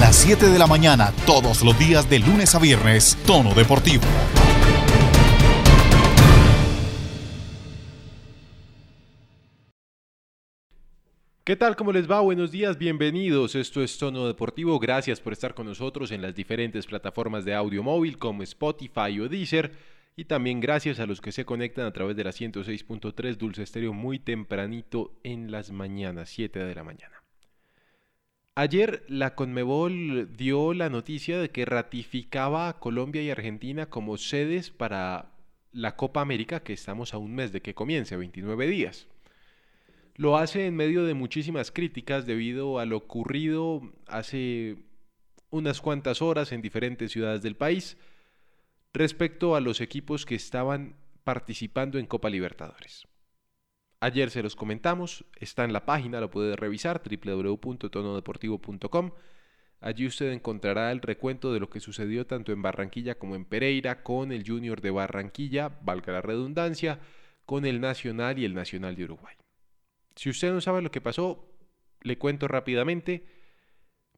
las 7 de la mañana, todos los días de lunes a viernes, Tono Deportivo. ¿Qué tal? ¿Cómo les va? Buenos días, bienvenidos. Esto es Tono Deportivo. Gracias por estar con nosotros en las diferentes plataformas de audio móvil como Spotify o Deezer. Y también gracias a los que se conectan a través de la 106.3 Dulce Estéreo muy tempranito en las mañanas, 7 de la mañana. Ayer la Conmebol dio la noticia de que ratificaba a Colombia y Argentina como sedes para la Copa América, que estamos a un mes de que comience, 29 días. Lo hace en medio de muchísimas críticas debido a lo ocurrido hace unas cuantas horas en diferentes ciudades del país respecto a los equipos que estaban participando en Copa Libertadores. Ayer se los comentamos, está en la página, lo puede revisar, www.tonodeportivo.com. Allí usted encontrará el recuento de lo que sucedió tanto en Barranquilla como en Pereira, con el Junior de Barranquilla, valga la redundancia, con el Nacional y el Nacional de Uruguay. Si usted no sabe lo que pasó, le cuento rápidamente.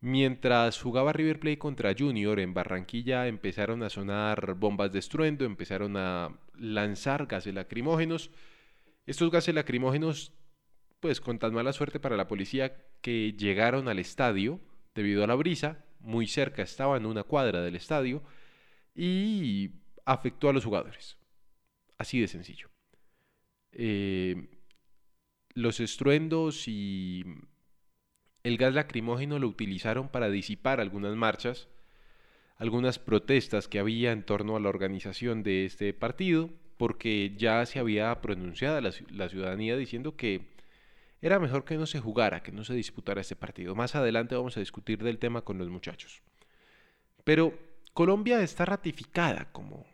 Mientras jugaba River Plate contra Junior en Barranquilla, empezaron a sonar bombas de estruendo, empezaron a lanzar gases lacrimógenos estos gases lacrimógenos, pues con tan mala suerte para la policía que llegaron al estadio debido a la brisa, muy cerca estaba en una cuadra del estadio y afectó a los jugadores. Así de sencillo. Eh, los estruendos y el gas lacrimógeno lo utilizaron para disipar algunas marchas, algunas protestas que había en torno a la organización de este partido porque ya se había pronunciado la, ciudadanía diciendo que era mejor que no se jugara, que no se disputara este partido. Más adelante vamos a discutir del tema con los muchachos. Pero Colombia está ratificada como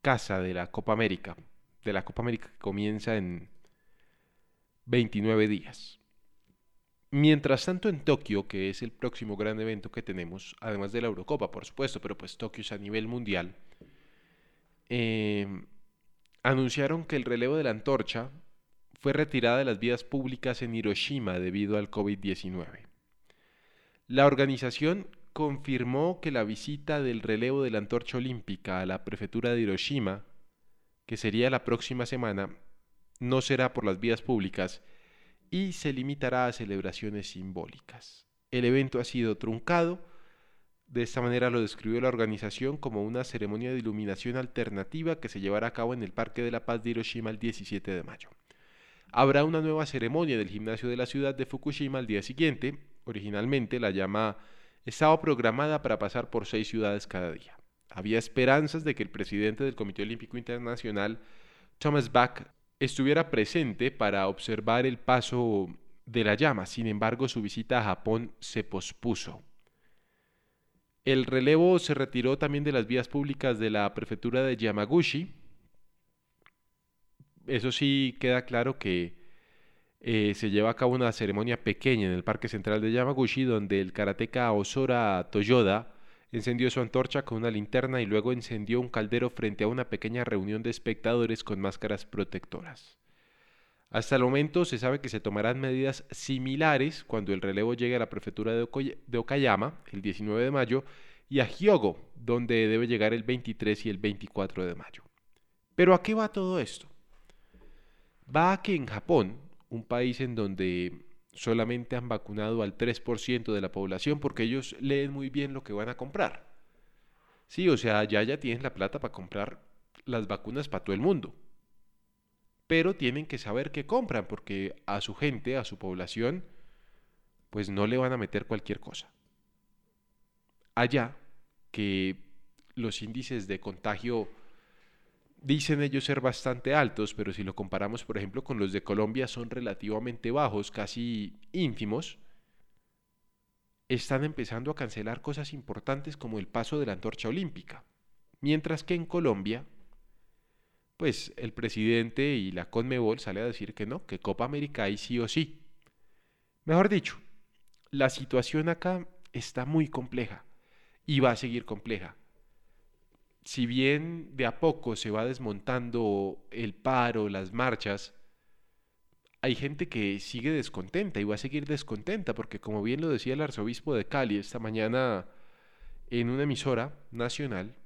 casa de la Copa América, de la Copa América que comienza en 29 días. Mientras tanto en Tokio, que es el próximo gran evento que tenemos, además de la Eurocopa, por supuesto, pero pues Tokio es a nivel mundial, Em, anunciaron que el relevo de la antorcha fue retirada de las vías públicas en Hiroshima debido al COVID-19. La organización confirmó que la visita del relevo de la antorcha olímpica a la prefectura de Hiroshima, que sería la próxima semana, no será por las vías públicas y se limitará a celebraciones simbólicas. El evento ha sido truncado de esta manera lo describió la organización como una ceremonia de iluminación alternativa que se llevará a cabo en el Parque de la Paz de Hiroshima el 17 de mayo. Habrá una nueva ceremonia del gimnasio de la ciudad de Fukushima al día siguiente. Originalmente la llama estaba programada para pasar por seis ciudades cada día. Había esperanzas de que el presidente del Comité Olímpico Internacional, Thomas Bach, estuviera presente para observar el paso de la llama. Sin embargo, su visita a Japón se pospuso. El relevo se retiró también de las vías públicas de la prefectura de Yamaguchi. Eso sí queda claro que eh, se lleva a cabo una ceremonia pequeña en el Parque Central de Yamaguchi, donde el karateka Osora Toyoda encendió su antorcha con una linterna y luego encendió un caldero frente a una pequeña reunión de espectadores con máscaras protectoras. Hasta el momento se sabe que se tomarán medidas similares cuando el relevo llegue a la prefectura de, Okayama el 19 de mayo y a Hyogo, donde debe llegar el 23 y el 24 de mayo. Pero ¿a qué va todo esto? Va a que en Japón, un país en donde solamente han vacunado al 3% de la población porque ellos leen muy bien lo que van a comprar. Sí, o sea, ya ya tienen la plata para comprar las vacunas para todo el mundo pero tienen que saber qué compran, porque a su gente, a su población, pues no le van a meter cualquier cosa. Allá, que los índices de contagio dicen ellos ser bastante altos, pero si lo comparamos, por ejemplo, con los de Colombia, son relativamente bajos, casi ínfimos, están empezando a cancelar cosas importantes como el paso de la antorcha olímpica. Mientras que en Colombia pues el presidente y la Conmebol sale a decir que no, que Copa América hay sí o sí. Mejor dicho, la situación acá está muy compleja y va a seguir compleja. Si bien de a poco se va desmontando el paro, las marchas, hay gente que sigue descontenta y va a seguir descontenta porque como bien lo decía el arzobispo de Cali esta mañana en una emisora nacional,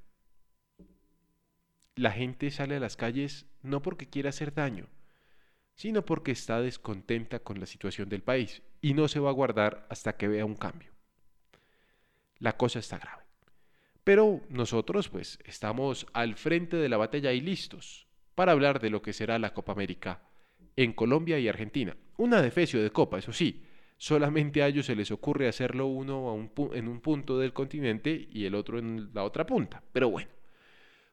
la gente sale a las calles no porque quiera hacer daño, sino porque está descontenta con la situación del país y no se va a guardar hasta que vea un cambio. La cosa está grave. Pero nosotros pues estamos al frente de la batalla y listos para hablar de lo que será la Copa América en Colombia y Argentina. Una defecio de Copa, eso sí, solamente a ellos se les ocurre hacerlo uno en un punto del continente y el otro en la otra punta. Pero bueno,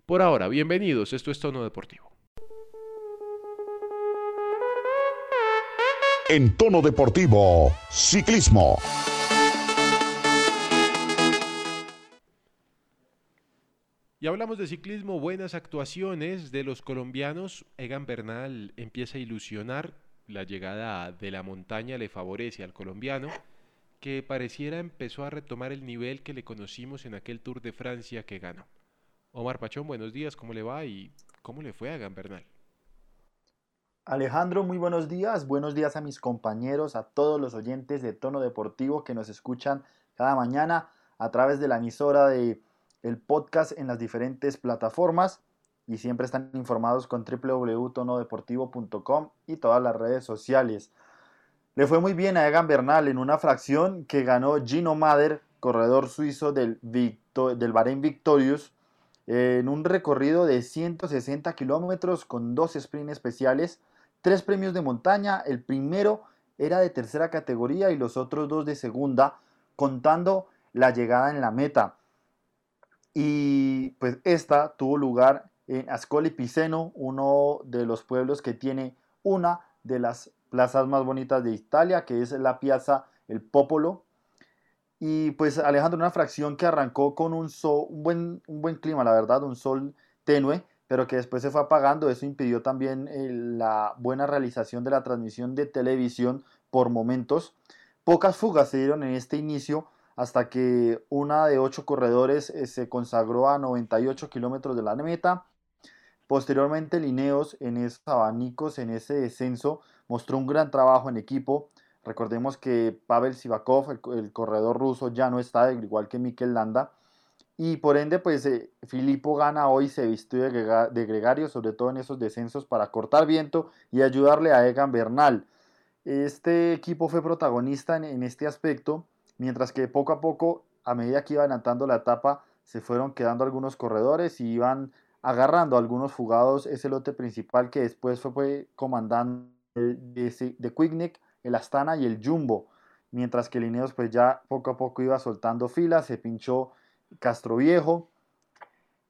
por ahora, bienvenidos, esto es Tono Deportivo. En Tono Deportivo, Ciclismo. Y hablamos de ciclismo, buenas actuaciones de los colombianos. Egan Bernal empieza a ilusionar. La llegada de la montaña le favorece al colombiano, que pareciera empezó a retomar el nivel que le conocimos en aquel Tour de Francia que ganó. Omar Pachón, buenos días, ¿cómo le va y cómo le fue a Egan Bernal? Alejandro, muy buenos días. Buenos días a mis compañeros, a todos los oyentes de Tono Deportivo que nos escuchan cada mañana a través de la emisora de el podcast en las diferentes plataformas y siempre están informados con www.tonodeportivo.com y todas las redes sociales. Le fue muy bien a Egan Bernal en una fracción que ganó Gino Mader, corredor suizo del, del Bahrein Victorious, en un recorrido de 160 kilómetros con dos sprints especiales, tres premios de montaña. El primero era de tercera categoría y los otros dos de segunda, contando la llegada en la meta. Y pues esta tuvo lugar en Ascoli Piceno, uno de los pueblos que tiene una de las plazas más bonitas de Italia, que es la Piazza El Popolo. Y pues Alejandro, una fracción que arrancó con un, sol, un, buen, un buen clima, la verdad, un sol tenue, pero que después se fue apagando. Eso impidió también eh, la buena realización de la transmisión de televisión por momentos. Pocas fugas se dieron en este inicio, hasta que una de ocho corredores eh, se consagró a 98 kilómetros de la meta. Posteriormente, Lineos en esos abanicos, en ese descenso, mostró un gran trabajo en equipo. Recordemos que Pavel Sivakov, el, corredor ruso, ya no está, igual que Mikel Landa. Y por ende, pues eh, Filippo gana hoy, se vistió de, gregario, sobre todo en esos descensos, para cortar viento y ayudarle a Egan Bernal. Este equipo fue protagonista en este aspecto mientras que poco a poco, a medida que iba adelantando la etapa, se fueron quedando algunos corredores y iban agarrando algunos fugados ese lote principal que después fue, comandando de, de Quicknick, el Astana y el Jumbo, mientras que Lineos pues ya poco a poco iba soltando filas, se pinchó Castro Viejo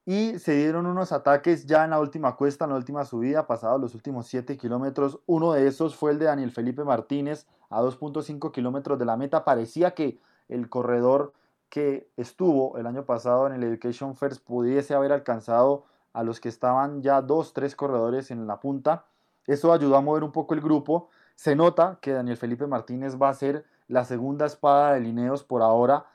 y se dieron unos ataques ya en la última cuesta, en la última subida, pasados los últimos 7 kilómetros. Uno de esos fue el de Daniel Felipe Martínez a 2.5 kilómetros de la meta. Parecía que el corredor que estuvo el año pasado en el Education First pudiese haber alcanzado a los que estaban ya dos, tres corredores en la punta. Eso ayudó a mover un poco el grupo. Se nota que Daniel Felipe Martínez va a ser la segunda espada de Lineos por ahora.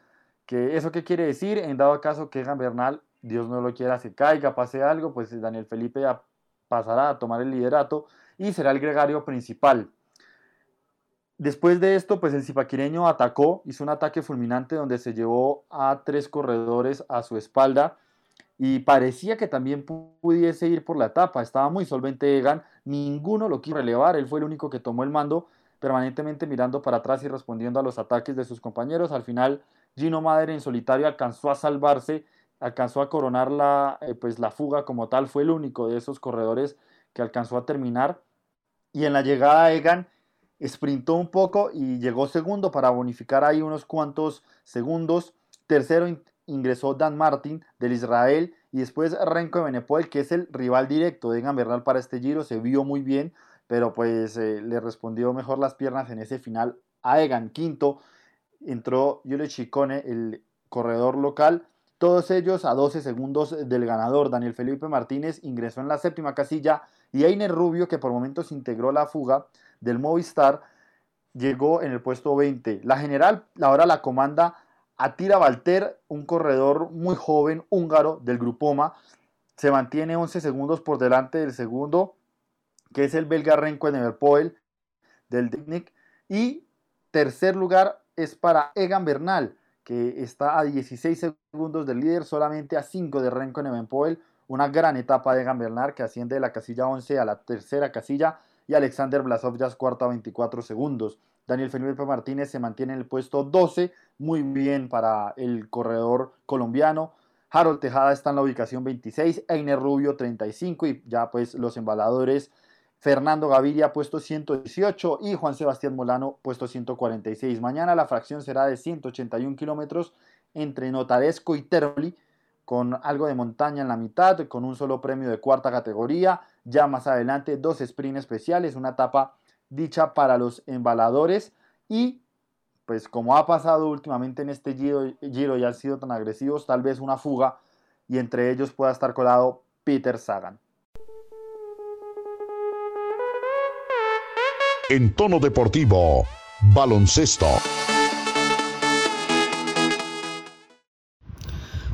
Que ¿Eso qué quiere decir? En dado caso que Egan Bernal Dios no lo quiera, se caiga, pase algo, pues Daniel Felipe ya pasará a tomar el liderato y será el gregario principal. Después de esto, pues el zipaquireño atacó, hizo un ataque fulminante donde se llevó a tres corredores a su espalda y parecía que también pudiese ir por la etapa. Estaba muy solvente Egan, ninguno lo quiso relevar, él fue el único que tomó el mando, permanentemente mirando para atrás y respondiendo a los ataques de sus compañeros. Al final, Gino Madre en solitario alcanzó a salvarse alcanzó a coronar la, eh, pues la fuga como tal, fue el único de esos corredores que alcanzó a terminar. Y en la llegada Egan sprintó un poco y llegó segundo para bonificar ahí unos cuantos segundos. Tercero ingresó Dan Martin del Israel y después Renko de Benepol, que es el rival directo de Egan Bernal para este giro, se vio muy bien, pero pues eh, le respondió mejor las piernas en ese final a Egan. Quinto entró Yule Chicone, el corredor local, todos ellos a 12 segundos del ganador. Daniel Felipe Martínez ingresó en la séptima casilla y Einer Rubio, que por momentos integró la fuga del Movistar, llegó en el puesto 20. La general ahora la comanda Atira Valter, un corredor muy joven húngaro del Grupoma. Se mantiene 11 segundos por delante del segundo, que es el belga Renko Neverpoel. del Dignic. Y tercer lugar es para Egan Bernal, que está a 16 segundos del líder, solamente a 5 de Renko Nevenpoel. Una gran etapa de Egan Bernal que asciende de la casilla 11 a la tercera casilla y Alexander Blasov ya es cuarto a 24 segundos. Daniel Felipe Martínez se mantiene en el puesto 12, muy bien para el corredor colombiano. Harold Tejada está en la ubicación 26, Einer Rubio 35 y ya pues los embaladores Fernando Gaviria puesto 118 y Juan Sebastián Molano puesto 146. Mañana la fracción será de 181 kilómetros entre Notaresco y Teroli con algo de montaña en la mitad, con un solo premio de cuarta categoría. Ya más adelante dos sprints especiales, una etapa dicha para los embaladores y pues como ha pasado últimamente en este giro, giro y han sido tan agresivos, tal vez una fuga y entre ellos pueda estar colado Peter Sagan. En tono deportivo, baloncesto.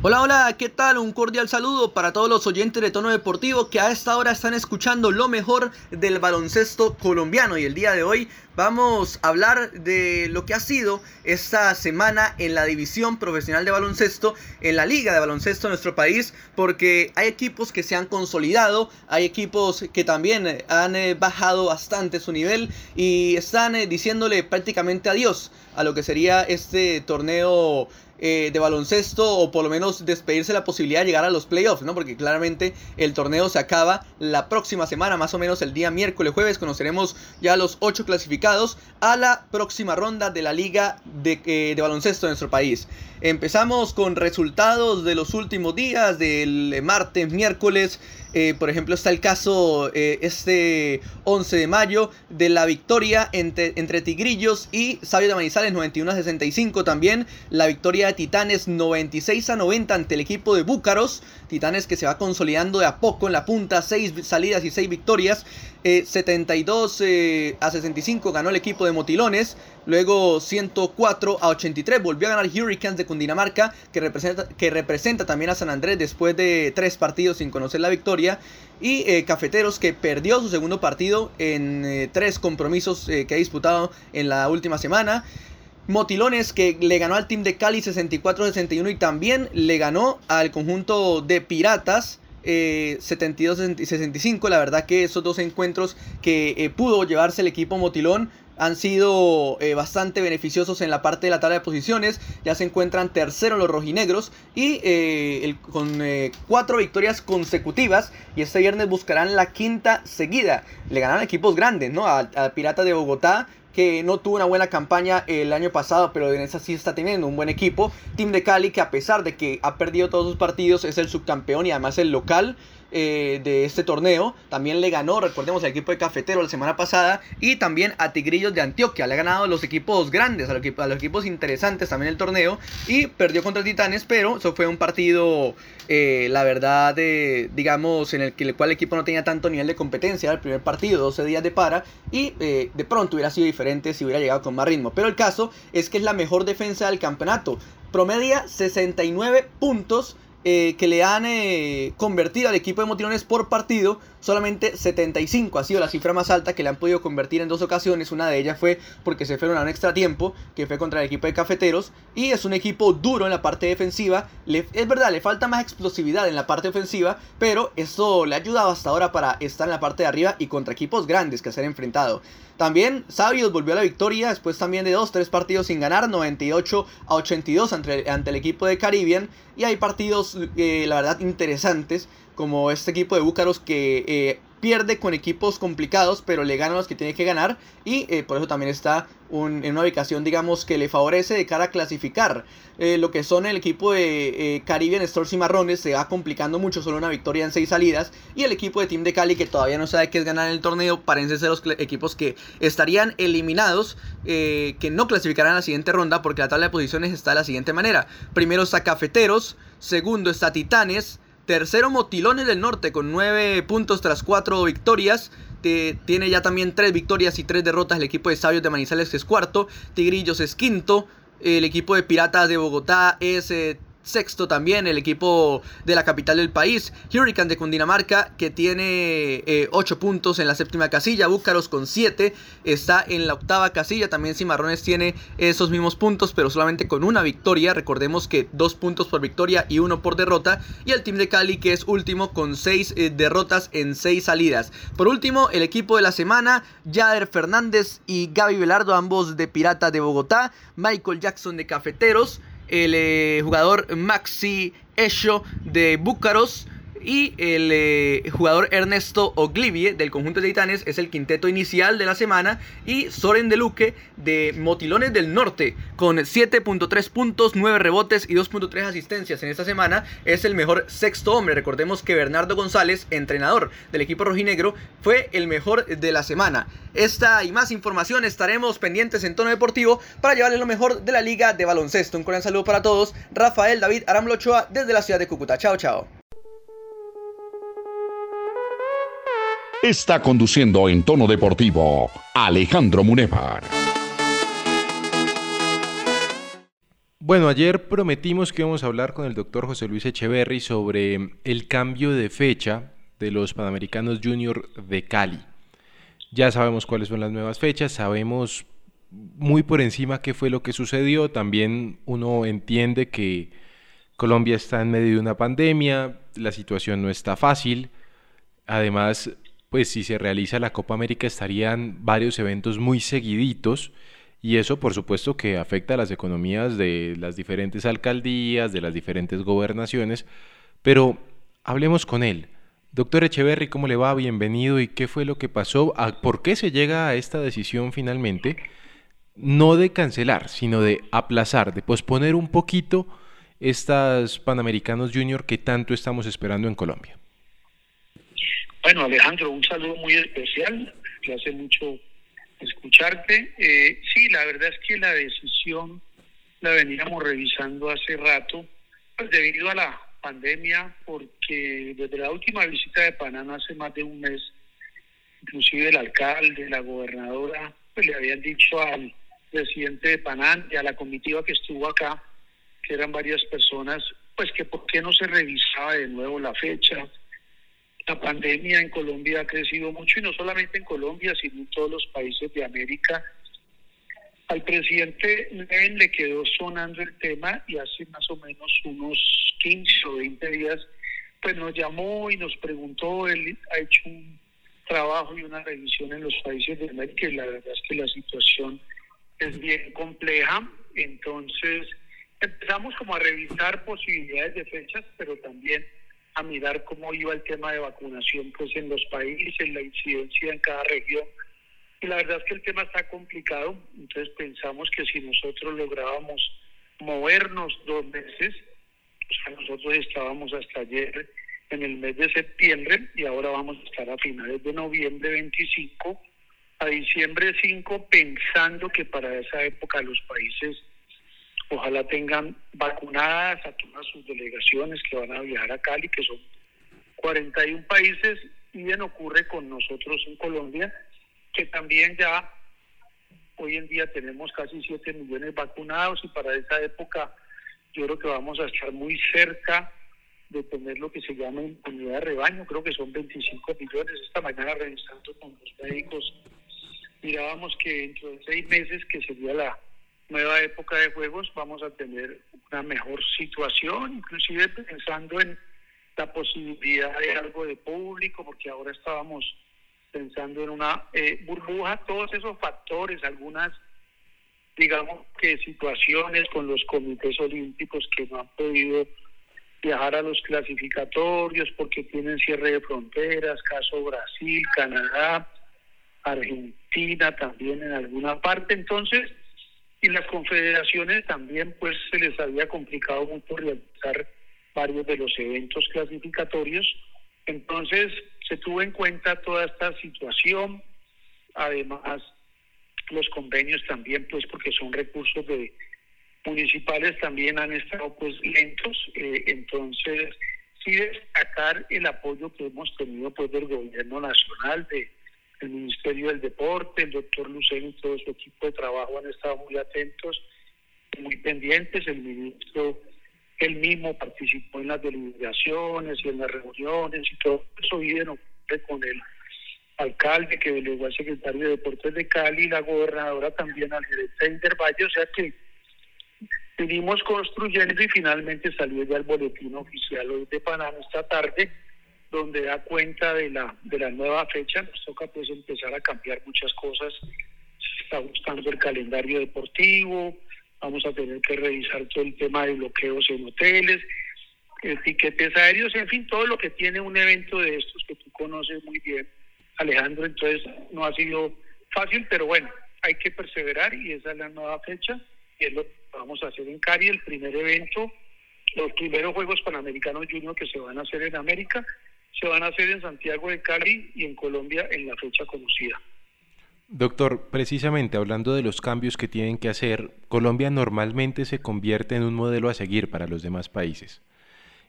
Hola, hola, ¿qué tal? Un cordial saludo para todos los oyentes de Tono Deportivo que a esta hora están escuchando lo mejor del baloncesto colombiano y el día de hoy vamos a hablar de lo que ha sido esta semana en la división profesional de baloncesto, en la liga de baloncesto de nuestro país, porque hay equipos que se han consolidado, hay equipos que también han eh, bajado bastante su nivel y están eh, diciéndole prácticamente adiós a lo que sería este torneo eh, de baloncesto o por lo menos despedirse la posibilidad de llegar a los playoffs, ¿no? Porque claramente el torneo se acaba la próxima semana, más o menos el día miércoles, jueves, conoceremos ya los ocho clasificados a la próxima ronda de la liga de, eh, de baloncesto de nuestro país. Empezamos con resultados de los últimos días, del martes, miércoles. Eh, por ejemplo, está el caso este 11 de mayo de la victoria entre, entre Tigrillos y Sabio de Manizales 91 a 65. También la victoria Titanes 96 a 90 ante el equipo de Búcaros. Titanes que se va consolidando de a poco en la punta, 6 salidas y 6 victorias. 72 eh, eh, a 65 ganó el equipo de Motilones. Luego 104 a 83 volvió a ganar Hurricanes de Cundinamarca, que representa, que representa también a San Andrés después de tres partidos sin conocer la victoria. Y eh, Cafeteros que perdió su segundo partido en tres compromisos que ha disputado en la última semana. Motilones que le ganó al team de Cali 64-61 y también le ganó al conjunto de Piratas 72-65. Eh, La verdad que esos dos encuentros que eh, pudo llevarse el equipo Motilón han sido eh, bastante beneficiosos en la parte de la tabla de posiciones. Ya se encuentran tercero los rojinegros y con cuatro victorias consecutivas. Y este viernes buscarán la quinta seguida. Le ganaron equipos grandes, ¿no? A, Pirata de Bogotá que no tuvo una buena campaña el año pasado, pero en esa sí está teniendo un buen equipo. Team de Cali, que a pesar de que ha perdido todos sus partidos, es el subcampeón y además el local. Eh, de este torneo. También le ganó, recordemos, al equipo de Cafetero la semana pasada. Y también a Tigrillos de Antioquia. Le ha ganado a los equipos grandes, a los, equipos interesantes también el torneo. Y perdió contra Titanes, pero eso fue un partido, eh, la verdad, digamos, en el, que, el cual el equipo no tenía tanto nivel de competencia. El primer partido, 12 días de para. Y eh, de pronto hubiera sido diferente si hubiera llegado con más ritmo. Pero el caso es que es la mejor defensa del campeonato. Promedia 69 puntos eh, que le han eh, convertido al equipo de Motilones por partido, solamente 75 ha sido la cifra más alta que le han podido convertir en dos ocasiones. Una de ellas fue porque se fueron a un extra tiempo, que fue contra el equipo de Cafeteros. Y es un equipo duro en la parte defensiva. es verdad, le falta más explosividad en la parte ofensiva, pero esto le ha ayudado hasta ahora para estar en la parte de arriba y contra equipos grandes que se han enfrentado. También Sabios volvió a la victoria después también de dos, tres partidos sin ganar, 98 a 82 ante, el equipo de Caribbean. Y hay partidos, eh, la verdad, interesantes, como este equipo de Búcaros que eh, pierde con equipos complicados, pero le gana los que tiene que ganar. Y eh, por eso también está en una ubicación, digamos, que le favorece de cara a clasificar. Eh, lo que son el equipo de eh, Caribbean Stores y Marrones se va complicando mucho, solo una victoria en seis salidas. Y el equipo de Team de Cali, que todavía no sabe qué es ganar el torneo, parecen ser los equipos que estarían eliminados, que no clasificarán a la siguiente ronda, porque la tabla de posiciones está de la siguiente manera: primero está Cafeteros, segundo está Titanes. Tercero Motilones del Norte con 9 puntos tras 4 victorias. tiene ya también 3 victorias y 3 derrotas el equipo de Sabios de Manizales es cuarto. Tigrillos es quinto. El equipo de Piratas de Bogotá es eh, sexto también el equipo de la capital del país, Hurricane de Cundinamarca, que tiene 8 eh, puntos en la séptima casilla, Búcaros con 7 está en la octava casilla, también Cimarrones tiene esos mismos puntos, pero solamente con una victoria, recordemos que 2 puntos por victoria y 1 por derrota, y el Team de Cali que es último con 6 eh, derrotas en 6 salidas. Por último, el equipo de la semana, Jader Fernández y Gaby Velardo, ambos de Pirata de Bogotá, Michael Jackson de Cafeteros, el eh, jugador Maxi Esho de Búcaros y el eh, jugador Ernesto Oglivie del conjunto de Titanes es el quinteto inicial de la semana. Y Soren de Luque de Motilones del Norte con 7.3 puntos, 9 rebotes y 2.3 asistencias en esta semana. Es el mejor sexto hombre. Recordemos que Bernardo González, entrenador del equipo rojinegro, fue el mejor de la semana. Esta y más información estaremos pendientes en tono deportivo para llevarles lo mejor de la liga de baloncesto. Un cordial saludo para todos. Rafael David Aramlochoa desde la ciudad de Cúcuta. Chao, chao. Está conduciendo en tono deportivo Alejandro Munevar. Bueno, ayer prometimos que íbamos a hablar con el doctor José Luis Echeverry sobre el cambio de fecha de los Panamericanos Junior de Cali. Ya sabemos cuáles son las nuevas fechas, sabemos muy por encima qué fue lo que sucedió, también uno entiende que Colombia está en medio de una pandemia, la situación no está fácil, además pues si se realiza la Copa América estarían varios eventos muy seguiditos y eso por supuesto que afecta a las economías de las diferentes alcaldías, de las diferentes gobernaciones, pero hablemos con él. Doctor Echeverry, ¿cómo le va? Bienvenido. ¿Y qué fue lo que pasó? ¿Por qué se llega a esta decisión finalmente? No de cancelar, sino de aplazar, de posponer un poquito estas Panamericanos Junior que tanto estamos esperando en Colombia. Bueno, Alejandro, un saludo muy especial. Me hace mucho escucharte. Eh, sí, la verdad es que la decisión la veníamos revisando hace rato, pues debido a la pandemia, porque desde la última visita de Panamá hace más de un mes, inclusive el alcalde, la gobernadora, pues le habían dicho al presidente de Panamá y a la comitiva que estuvo acá, que eran varias personas, pues que por qué no se revisaba de nuevo la fecha, la pandemia en Colombia ha crecido mucho y no solamente en Colombia, sino en todos los países de América. Al presidente le quedó sonando el tema y hace más o menos unos 15 o 20 días, pues nos llamó y nos preguntó, él ha hecho un trabajo y una revisión en los países de América y la verdad es que la situación es bien compleja. Entonces empezamos como a revisar posibilidades de fechas, pero también a mirar cómo iba el tema de vacunación pues en los países, la incidencia en cada región. Y la verdad es que el tema está complicado, entonces pensamos que si nosotros lográbamos movernos dos meses, o sea, nosotros estábamos hasta ayer en el mes de septiembre y ahora vamos a estar a finales de noviembre 25 a diciembre 5 pensando que para esa época los países Ojalá tengan vacunadas a todas sus delegaciones que van a viajar a Cali, que son 41 países, y bien ocurre con nosotros en Colombia, que también ya hoy en día tenemos casi 7 millones vacunados y para esa época yo creo que vamos a estar muy cerca de tener lo que se llama inmunidad de rebaño, creo que son 25 millones. Esta mañana revisando con los médicos, mirábamos que dentro de seis meses, que sería la nueva época de juegos vamos a tener una mejor situación, inclusive pensando en la posibilidad de algo de público, porque ahora estábamos pensando en una eh, burbuja, todos esos factores, algunas, digamos que situaciones con los comités olímpicos que no han podido viajar a los clasificatorios porque tienen cierre de fronteras, caso Brasil, Canadá, Argentina también en alguna parte. Entonces, y las confederaciones también pues se les había complicado mucho realizar varios de los eventos clasificatorios. Entonces se tuvo en cuenta toda esta situación, además los convenios también pues porque son recursos de municipales también han estado pues lentos, eh, entonces sí destacar el apoyo que hemos tenido pues del gobierno nacional de el Ministerio del Deporte, el doctor Luceno y todo su equipo de trabajo han estado muy atentos, muy pendientes, el ministro él mismo participó en las deliberaciones y en las reuniones y todo eso vive con el alcalde que delegó al secretario de Deportes de Cali, la gobernadora también al gerente de o sea que seguimos construyendo y finalmente salió ya el boletín oficial hoy de Panamá esta tarde, donde da cuenta de la, de la nueva fecha, nos toca pues empezar a cambiar muchas cosas, se está buscando el calendario deportivo, vamos a tener que revisar todo el tema de bloqueos en hoteles, etiquetes aéreos, en fin, todo lo que tiene un evento de estos que tú conoces muy bien, Alejandro, entonces no ha sido fácil, pero bueno, hay que perseverar y esa es la nueva fecha y es lo que vamos a hacer en Cari, el primer evento, los primeros Juegos Panamericanos Junior que se van a hacer en América, se van a hacer en Santiago de Cali y en Colombia en la fecha conocida. Doctor, precisamente hablando de los cambios que tienen que hacer, Colombia normalmente se convierte en un modelo a seguir para los demás países.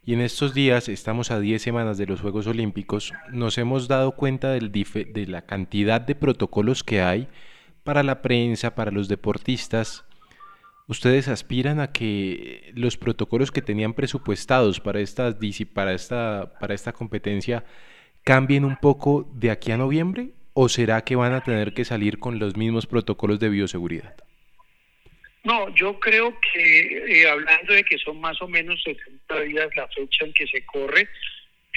Y en estos días, estamos a 10 semanas de los Juegos Olímpicos, nos hemos dado cuenta del de la cantidad de protocolos que hay para la prensa, para los deportistas. ¿Ustedes aspiran a que los protocolos que tenían presupuestados para esta, para esta, para esta competencia cambien un poco de aquí a noviembre? ¿O será que van a tener que salir con los mismos protocolos de bioseguridad? No, yo creo que eh, hablando de que son más o menos 70 días la fecha en que se corre,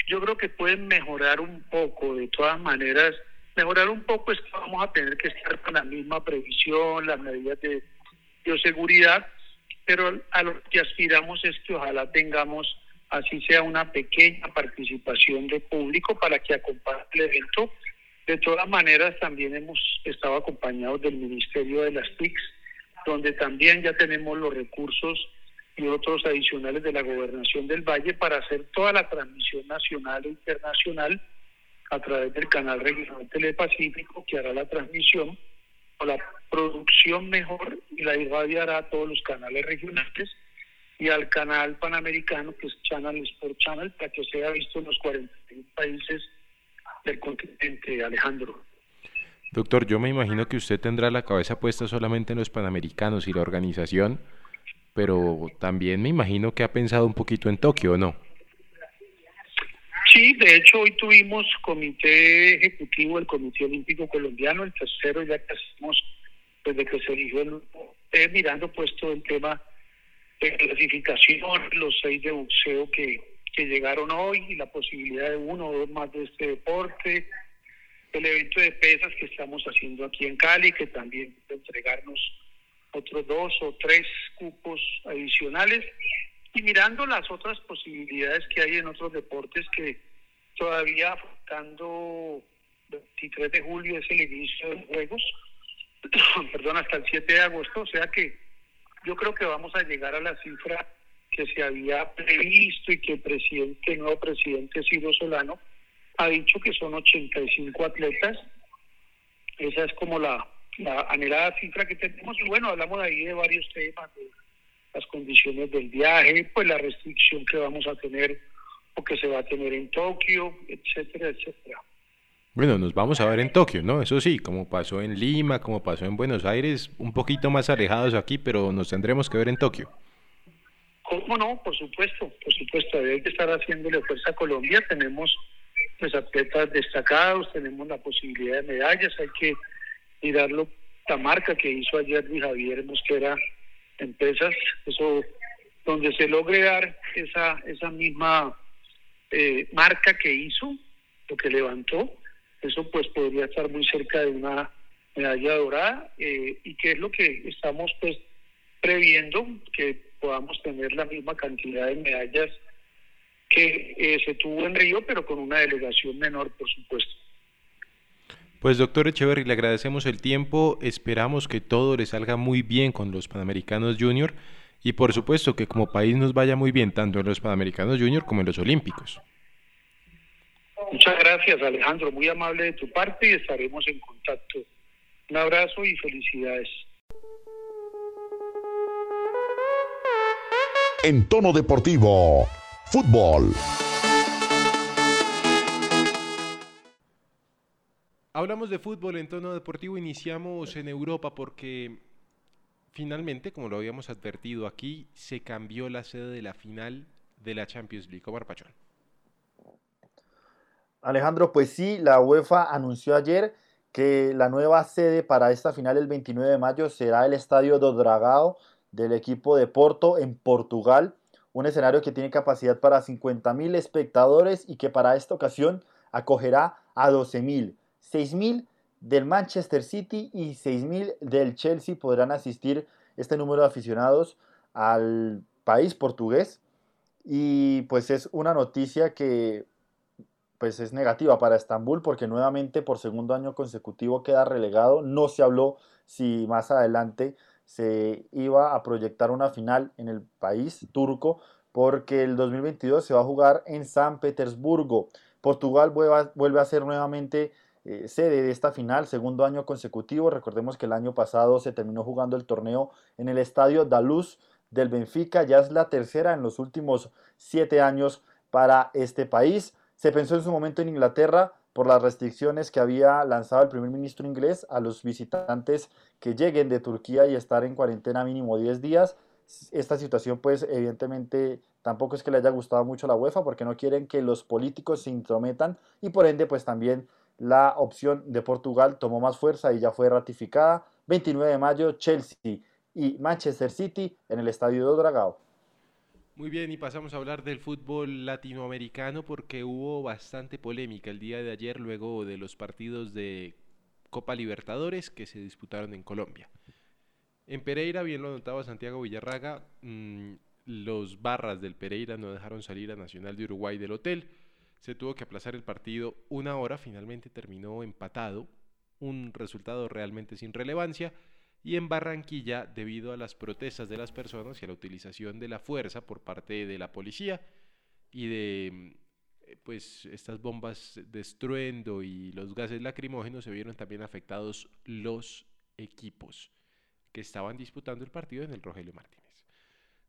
yo creo que pueden mejorar un poco, de todas maneras, mejorar un poco es que vamos a tener que estar con la misma previsión, las medidas de bioseguridad, pero a lo que aspiramos es que ojalá tengamos, así sea una pequeña participación de público para que acompañe el evento. De todas maneras, también hemos estado acompañados del Ministerio de las TICs, donde también ya tenemos los recursos y otros adicionales de la Gobernación del Valle para hacer toda la transmisión nacional e internacional a través del canal regional Telepacífico que hará la transmisión o la producción mejor y la irradiará a todos los canales regionales y al canal panamericano que es Channel Sport Channel para que sea visto en los 41 países del continente, Alejandro. Doctor, yo me imagino que usted tendrá la cabeza puesta solamente en los panamericanos y la organización, pero también me imagino que ha pensado un poquito en Tokio, ¿no? Sí, de hecho hoy tuvimos comité ejecutivo del Comité Olímpico Colombiano, el tercero ya que hacemos desde que se eligió eh, mirando pues todo el tema de clasificación, los seis de buceo que, que llegaron hoy y la posibilidad de uno o dos más de este deporte, el evento de pesas que estamos haciendo aquí en Cali, que también entregarnos otros dos o tres cupos adicionales y mirando las otras posibilidades que hay en otros deportes que todavía afectando 23 de julio es el inicio de los Juegos, perdón, hasta el 7 de agosto, o sea que yo creo que vamos a llegar a la cifra que se había previsto y que el presidente, el nuevo presidente Ciro Solano, ha dicho que son 85 atletas. Esa es como la, la anhelada cifra que tenemos. Y bueno, hablamos ahí de varios temas, de las condiciones del viaje, pues la restricción que vamos a tener o que se va a tener en Tokio, etcétera, etcétera. Bueno, nos vamos a ver en Tokio, ¿no? Eso sí, como pasó en Lima, como pasó en Buenos Aires, un poquito más alejados aquí, pero nos tendremos que ver en Tokio. ¿Cómo no? Por supuesto, por supuesto, hay que estar haciéndole fuerza a Colombia. Tenemos pues atletas destacados, tenemos la posibilidad de medallas, hay que mirarlo, la marca que hizo ayer Luis Javier Mosquera Empresas, eso donde se logre dar esa, esa misma eh, marca que hizo, lo que levantó, eso pues podría estar muy cerca de una medalla dorada eh, y que es lo que estamos pues previendo, que podamos tener la misma cantidad de medallas que eh, se tuvo en Río, pero con una delegación menor, por supuesto. Pues doctor Echeverry, le agradecemos el tiempo, esperamos que todo le salga muy bien con los Panamericanos Junior y por supuesto que como país nos vaya muy bien tanto en los Panamericanos Junior como en los Olímpicos. Muchas gracias Alejandro, muy amable de tu parte y estaremos en contacto. Un abrazo y felicidades. en tono deportivo. Fútbol. Hablamos de fútbol en tono deportivo, iniciamos en Europa porque finalmente, como lo habíamos advertido aquí, se cambió la sede de la final de la Champions League. Omar Pachón. Alejandro, pues sí, la UEFA anunció ayer que la nueva sede para esta final el 29 de mayo será el Estadio do Dragao del equipo de Porto en Portugal, un escenario que tiene capacidad para 50.000 espectadores y que para esta ocasión acogerá a 12.000. 6.000 del Manchester City y 6.000 del Chelsea podrán asistir este número de aficionados al país portugués y pues es una noticia que pues es negativa para Estambul porque nuevamente por segundo año consecutivo queda relegado. No se habló si más adelante se iba a proyectar una final en el país turco porque el 2022 se va a jugar en San Petersburgo. Portugal vuelve a, ser nuevamente eh, sede de esta final, segundo año consecutivo. Recordemos que el año pasado se terminó jugando el torneo en el estadio Daluz del Benfica. Ya es la tercera en los últimos siete años para este país. Se pensó en su momento en Inglaterra por las restricciones que había lanzado el primer ministro inglés a los visitantes que lleguen de Turquía y estar en cuarentena mínimo 10 días. Esta situación pues evidentemente tampoco es que le haya gustado mucho a la UEFA porque no quieren que los políticos se intrometan y por ende pues también la opción de Portugal tomó más fuerza y ya fue ratificada. 29 de mayo, Chelsea y Manchester City en el Estadio de Dragao. Muy bien, y pasamos a hablar del fútbol latinoamericano porque hubo bastante polémica el día de ayer luego de los partidos de Copa Libertadores que se disputaron en Colombia. En Pereira, bien lo notaba Santiago Villarraga, mm, los barras del Pereira no dejaron salir a Nacional de Uruguay del hotel. Se tuvo que aplazar el partido una hora, finalmente terminó empatado, un resultado realmente sin relevancia y en Barranquilla debido a las protestas de las personas y a la utilización de la fuerza por parte de la policía y de eh, pues estas bombas de y los gases lacrimógenos se vieron también afectados los equipos que estaban disputando el partido en el Rogelio Martínez.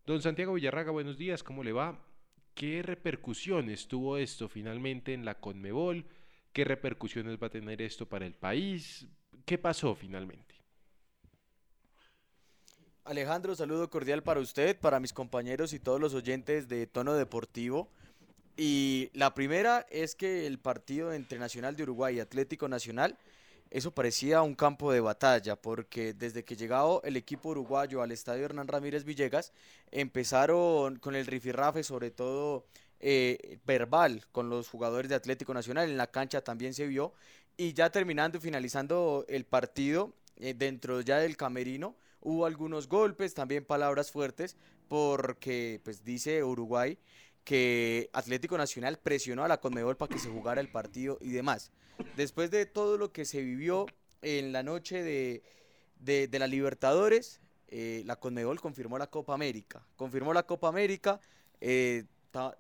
Don Santiago Villarraga, buenos días, ¿cómo le va? ¿Qué repercusiones tuvo esto finalmente en la Conmebol? ¿Qué repercusiones va a tener esto para el país? ¿Qué pasó finalmente? Alejandro, saludo cordial para usted, para mis compañeros y todos los oyentes de Tono Deportivo. Y la primera es que el partido entre Nacional de Uruguay y Atlético Nacional, eso parecía un campo de batalla, porque desde que llegó el equipo uruguayo al estadio Hernán Ramírez Villegas, empezaron con el rifirrafe, sobre todo eh, verbal, con los jugadores de Atlético Nacional. En la cancha también se vio. Y ya terminando y finalizando el partido, eh, dentro ya del camerino, Hubo algunos golpes, también palabras fuertes, porque pues dice Uruguay que Atlético Nacional presionó a la Conmebol para que se jugara el partido y demás. Después de todo lo que se vivió en la noche de, de, la Libertadores, eh, la Conmebol confirmó la Copa América. Confirmó la Copa América, eh,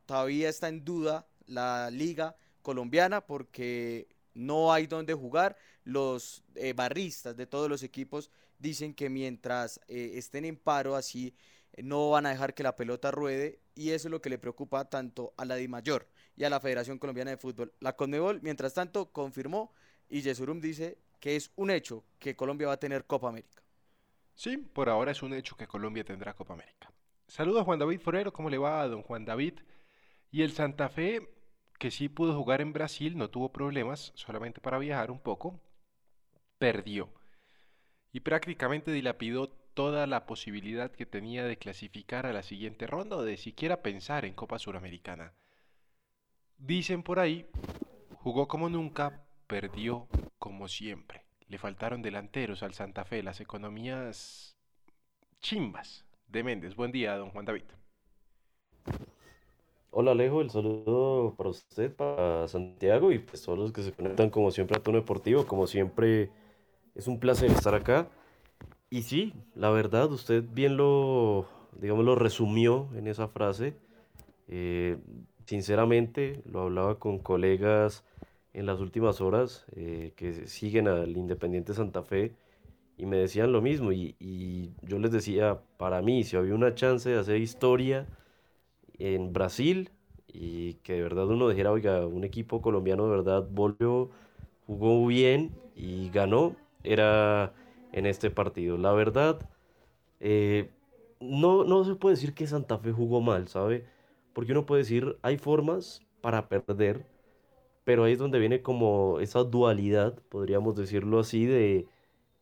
todavía está en duda la liga colombiana porque no hay donde jugar. Los eh, barristas de todos los equipos dicen que mientras eh, estén en paro así no van a dejar que la pelota ruede y eso es lo que le preocupa tanto a la DIMAYOR y a la Federación Colombiana de Fútbol. La Conmebol, mientras tanto, confirmó y Yesurum dice que es un hecho que Colombia va a tener Copa América. Sí, por ahora es un hecho que Colombia tendrá Copa América. Saludos a Juan David Forero, ¿cómo le va a don Juan David? Y el Santa Fe, que sí pudo jugar en Brasil, no tuvo problemas, solamente para viajar un poco, perdió y prácticamente dilapidó toda la posibilidad que tenía de clasificar a la siguiente ronda o de siquiera pensar en Copa Suramericana. Dicen por ahí, jugó como nunca, perdió como siempre. Le faltaron delanteros al Santa Fe, las economías chimbas de Méndez. Buen día, don Juan David. Hola Alejo, el saludo para usted, para Santiago y pues todos los que se conectan como siempre a Tono Deportivo, como siempre es un placer estar acá. Y sí, la verdad, usted bien lo, digamos, lo resumió en esa frase. Eh, sinceramente, lo hablaba con colegas en las últimas horas eh, que siguen al Independiente Santa Fe y me decían lo mismo. Y, y, yo les decía, para mí, si había una chance de hacer historia en Brasil y que de verdad uno dijera, oiga, un equipo colombiano de verdad volvió, jugó bien y ganó, era en este partido. La verdad, Eh, no, no se puede decir que Santa Fe jugó mal, ¿sabe? Porque uno puede decir, hay formas para perder, pero ahí es donde viene como esa dualidad, podríamos decirlo así, de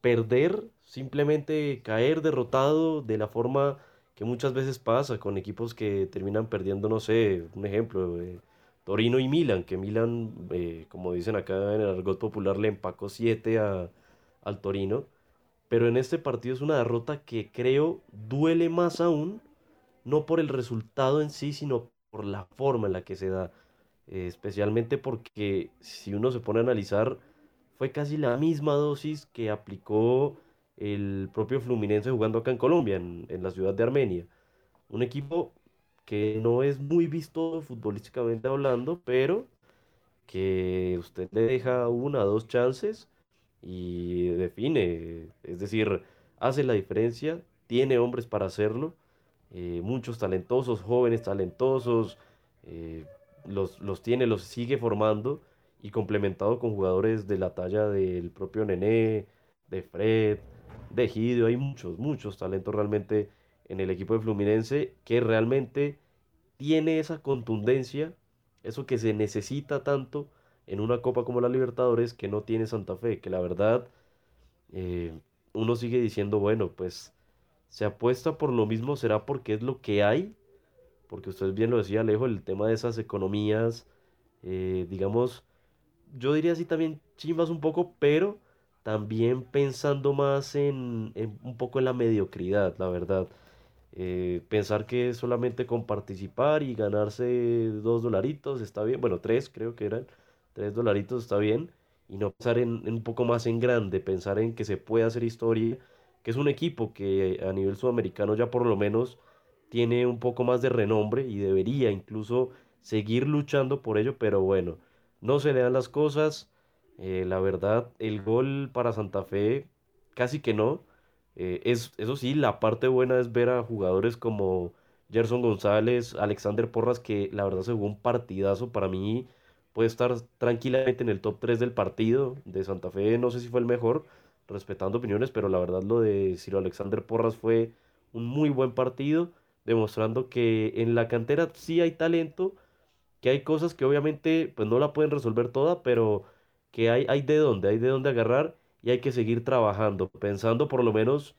perder, simplemente caer derrotado de la forma que muchas veces pasa con equipos que terminan perdiendo, no sé, un ejemplo, eh, Torino y Milan, que Milan, eh, como dicen acá en el argot popular, le empacó 7 al Torino. Pero en este partido es una derrota que creo duele más aún, no por el resultado en sí, sino por la forma en la que se da. Eh, especialmente porque si uno se pone a analizar, fue casi la misma dosis que aplicó el propio Fluminense jugando acá en Colombia, en, en la ciudad de Armenia. Un equipo que no es muy visto futbolísticamente hablando, pero que usted le deja una o dos chances y define, es decir, hace la diferencia, tiene hombres para hacerlo, eh, muchos talentosos, jóvenes talentosos, eh, los, los tiene, los sigue formando y complementado con jugadores de la talla del propio Nené, de Fred, de Gidio, hay muchos, muchos talentos realmente en el equipo de Fluminense que realmente tiene esa contundencia, eso que se necesita tanto en una copa como la Libertadores que no tiene Santa Fe, que la verdad eh, uno sigue diciendo, bueno, pues se apuesta por lo mismo, será porque es lo que hay, porque usted bien lo decía, Alejo, el tema de esas economías, eh, digamos, yo diría así también chimbas un poco, pero también pensando más en, un poco en la mediocridad, la verdad. Eh, pensar que solamente con participar y ganarse dos dolaritos está bien, bueno, tres creo que eran, tres dolaritos está bien, y no pensar en, un poco más en grande, pensar en que se puede hacer historia, que es un equipo que a nivel sudamericano ya por lo menos tiene un poco más de renombre y debería incluso seguir luchando por ello, pero bueno, no se le dan las cosas. Eh, la verdad, el gol para Santa Fe casi que no. Eh, es, eso sí, la parte buena es ver a jugadores como Gerson González, Alexander Porras, que la verdad se jugó un partidazo. Para mí puede estar tranquilamente en el top 3 del partido de Santa Fe. No sé si fue el mejor, respetando opiniones, pero la verdad lo de Ciro Alexander Porras fue un muy buen partido, demostrando que en la cantera sí hay talento, que hay cosas que obviamente pues no la pueden resolver toda, pero que hay, hay de dónde, hay de dónde agarrar y hay que seguir trabajando, pensando por lo menos,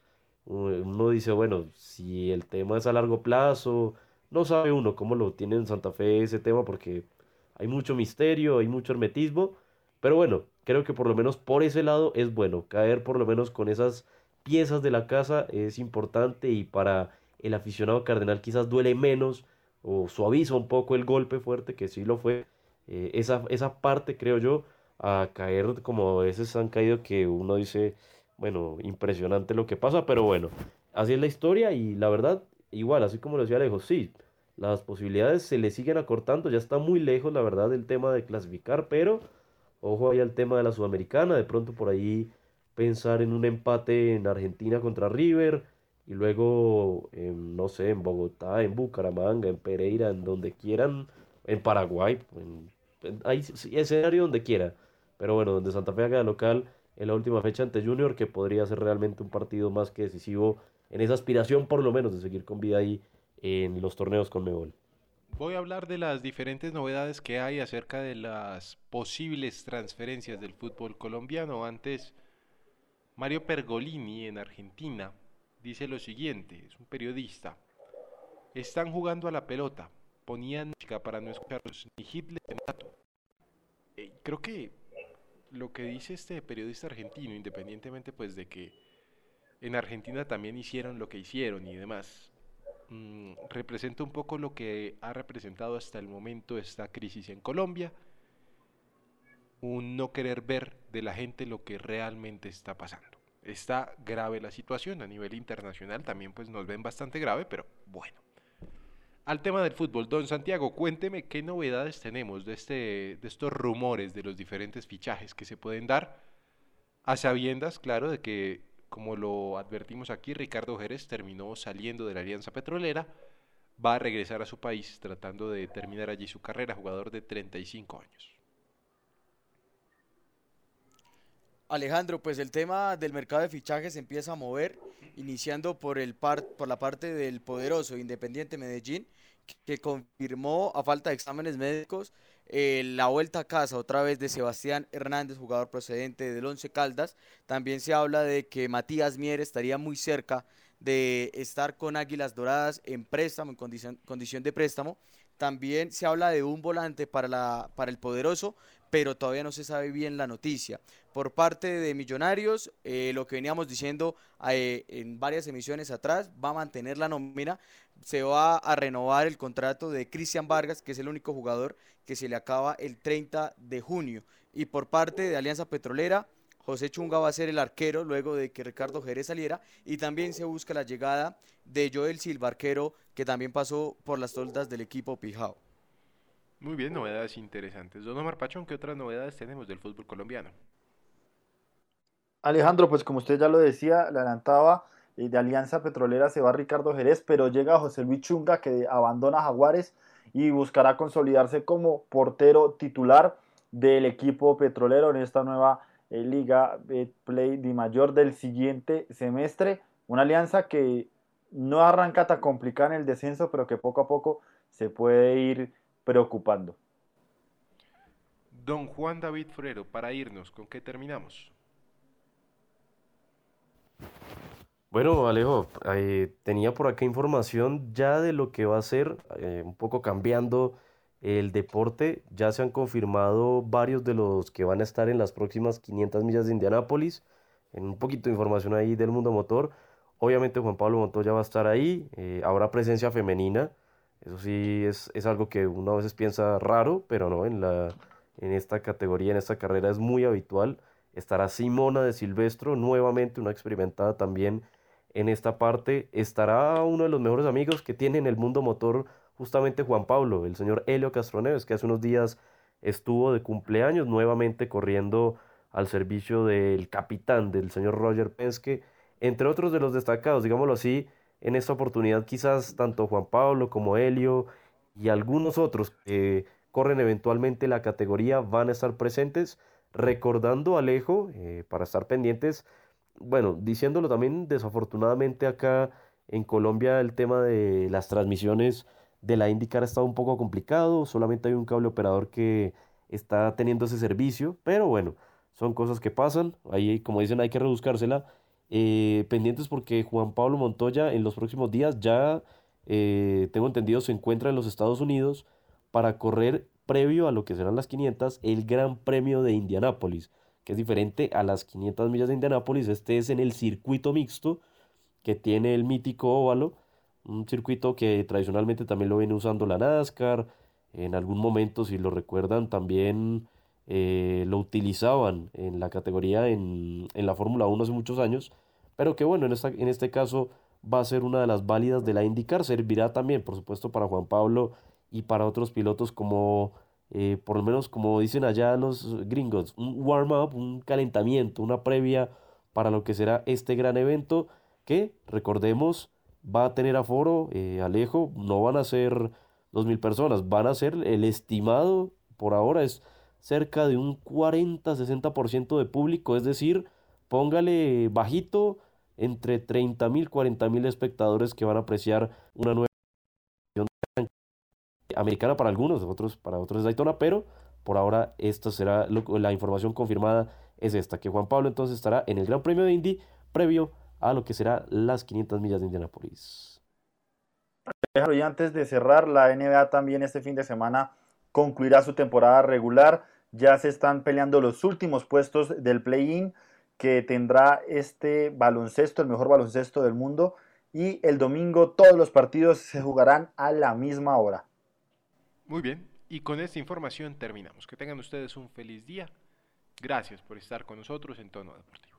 uno dice, bueno, si el tema es a largo plazo, no sabe uno cómo lo tiene en Santa Fe ese tema porque hay mucho misterio, hay mucho hermetismo, pero bueno, creo que por lo menos por ese lado es bueno, caer por lo menos con esas piezas de la casa es importante y para el aficionado cardenal quizás duele menos o suaviza un poco el golpe fuerte que sí lo fue. Eh, esa, esa parte creo yo a caer como a veces han caído que uno dice, bueno, impresionante lo que pasa, pero bueno, así es la historia y la verdad, igual, así como lo decía Alejo, sí, las posibilidades se le siguen acortando, ya está muy lejos, la verdad, del tema de clasificar, pero ojo ahí al tema de la Sudamericana, de pronto por ahí pensar en un empate en Argentina contra River y luego, no sé, en Bogotá, en Bucaramanga, en Pereira, en donde quieran, en Paraguay, en, hay escenario donde quiera. Pero bueno, donde Santa Fe haga local en la última fecha ante Junior, que podría ser realmente un partido más que decisivo en esa aspiración, por lo menos, de seguir con vida ahí en los torneos con Mebol. Voy a hablar de las diferentes novedades que hay acerca de las posibles transferencias del fútbol colombiano. Antes, Mario Pergolini en Argentina dice lo siguiente, es un periodista. Están jugando a la pelota, ponían música para no escucharlos, ni Hitler ni eh, creo que lo que dice este periodista argentino, independientemente pues de que en Argentina también hicieron lo que hicieron y demás, mm, representa un poco lo que ha representado hasta el momento esta crisis en Colombia, un no querer ver de la gente lo que realmente está pasando. Está grave la situación a nivel internacional, también pues nos ven bastante grave, pero bueno al tema del fútbol. Don Santiago, cuénteme qué novedades tenemos de, este, de estos rumores de los diferentes fichajes que se pueden dar, a sabiendas, claro, de que, como lo advertimos aquí, Ricardo Jerez terminó saliendo de la Alianza Petrolera, va a regresar a su país tratando de terminar allí su carrera, jugador de 35 años. Alejandro, pues el tema del mercado de fichajes se empieza a mover, iniciando por, el par, por la parte del poderoso Independiente Medellín, que confirmó a falta de exámenes médicos eh, la vuelta a casa otra vez de Sebastián Hernández, jugador procedente del Once Caldas. También se habla de que Matías Mier estaría muy cerca de estar con Águilas Doradas en préstamo, en condición, condición de préstamo. También se habla de un volante para, la, para el poderoso, pero todavía no se sabe bien la noticia. Por parte de Millonarios, eh, lo que veníamos diciendo eh, en varias emisiones atrás, va a mantener la nómina, se va a renovar el contrato de Cristian Vargas, que es el único jugador que se le acaba el 30 de junio. Y por parte de Alianza Petrolera, José Chunga va a ser el arquero luego de que Ricardo Jerez saliera y también se busca la llegada de Joel Silva, arquero que también pasó por las toldas del equipo Pijao. Muy bien, novedades interesantes. Don Omar Pachón, ¿qué otras novedades tenemos del fútbol colombiano? Alejandro, pues como usted ya lo decía, le adelantaba, de Alianza Petrolera se va Ricardo Jerez, pero llega José Luis Chunga que abandona Jaguares y buscará consolidarse como portero titular del equipo petrolero en esta nueva eh, Liga Play de Mayor del siguiente semestre. Una alianza que no arranca tan complicada en el descenso, pero que poco a poco se puede ir preocupando. Don Juan David Frero, para irnos, ¿con qué terminamos? Bueno, Alejo, tenía por acá información ya de lo que va a ser, eh, un poco cambiando el deporte. Ya se han confirmado varios de los que van a estar en las próximas 500 millas de Indianápolis. En un poquito de información ahí del mundo motor. Obviamente Juan Pablo Montoya va a estar ahí. Eh, habrá presencia femenina. Eso sí es, es, algo que uno a veces piensa raro, pero no, en, la, en esta categoría, en esta carrera es muy habitual. Estará Simona de Silvestro, nuevamente una experimentada también en esta parte. Estará uno de los mejores amigos que tiene en el mundo motor justamente Juan Pablo, el señor Helio Castroneves, que hace unos días estuvo de cumpleaños nuevamente corriendo al servicio del capitán, del señor Roger Penske, entre otros de los destacados, digámoslo así, en esta oportunidad quizás tanto Juan Pablo como Helio y algunos otros que corren eventualmente la categoría van a estar presentes, recordando a Alejo eh, para estar pendientes, bueno, diciéndolo también desafortunadamente acá en Colombia el tema de las transmisiones de la IndyCar ha estado un poco complicado, solamente hay un cable operador que está teniendo ese servicio, pero bueno, son cosas que pasan, ahí como dicen hay que rebuscársela. Eh, pendientes porque Juan Pablo Montoya en los próximos días ya, eh, tengo entendido, se encuentra en los Estados Unidos para correr previo a lo que serán las 500, el Gran Premio de Indianápolis, que es diferente a las 500 millas de Indianápolis, este es en el circuito mixto que tiene el mítico óvalo un circuito que tradicionalmente también lo viene usando la NASCAR, en algún momento, si lo recuerdan, también eh, lo utilizaban en la categoría en, en la Fórmula 1 hace muchos años, pero que bueno, en, esta, en este caso va a ser una de las válidas de la IndyCar, servirá también, por supuesto, para Juan Pablo y para otros pilotos como, eh, por lo menos como dicen allá los gringos, un warm-up, un calentamiento, una previa para lo que será este gran evento que, recordemos, va a tener aforo, eh, Alejo, no van a ser 2.000 personas, van a ser el estimado por ahora es cerca de un 40-60% de público, es decir, póngale bajito entre 30.000 40.000 espectadores que van a apreciar una nueva americana para algunos, otros para otros es Daytona, pero por ahora esta será la información confirmada es esta, que Juan Pablo entonces estará en el Gran Premio de Indy previo a lo que será las 500 millas de Indianapolis. Y antes de cerrar, la NBA también este fin de semana concluirá su temporada regular. Ya se están peleando los últimos puestos del play-in que tendrá este baloncesto, el mejor baloncesto del mundo. Y el domingo todos los partidos se jugarán a la misma hora. Muy bien, y con esta información terminamos. Que tengan ustedes un feliz día. Gracias por estar con nosotros en Tono Deportivo.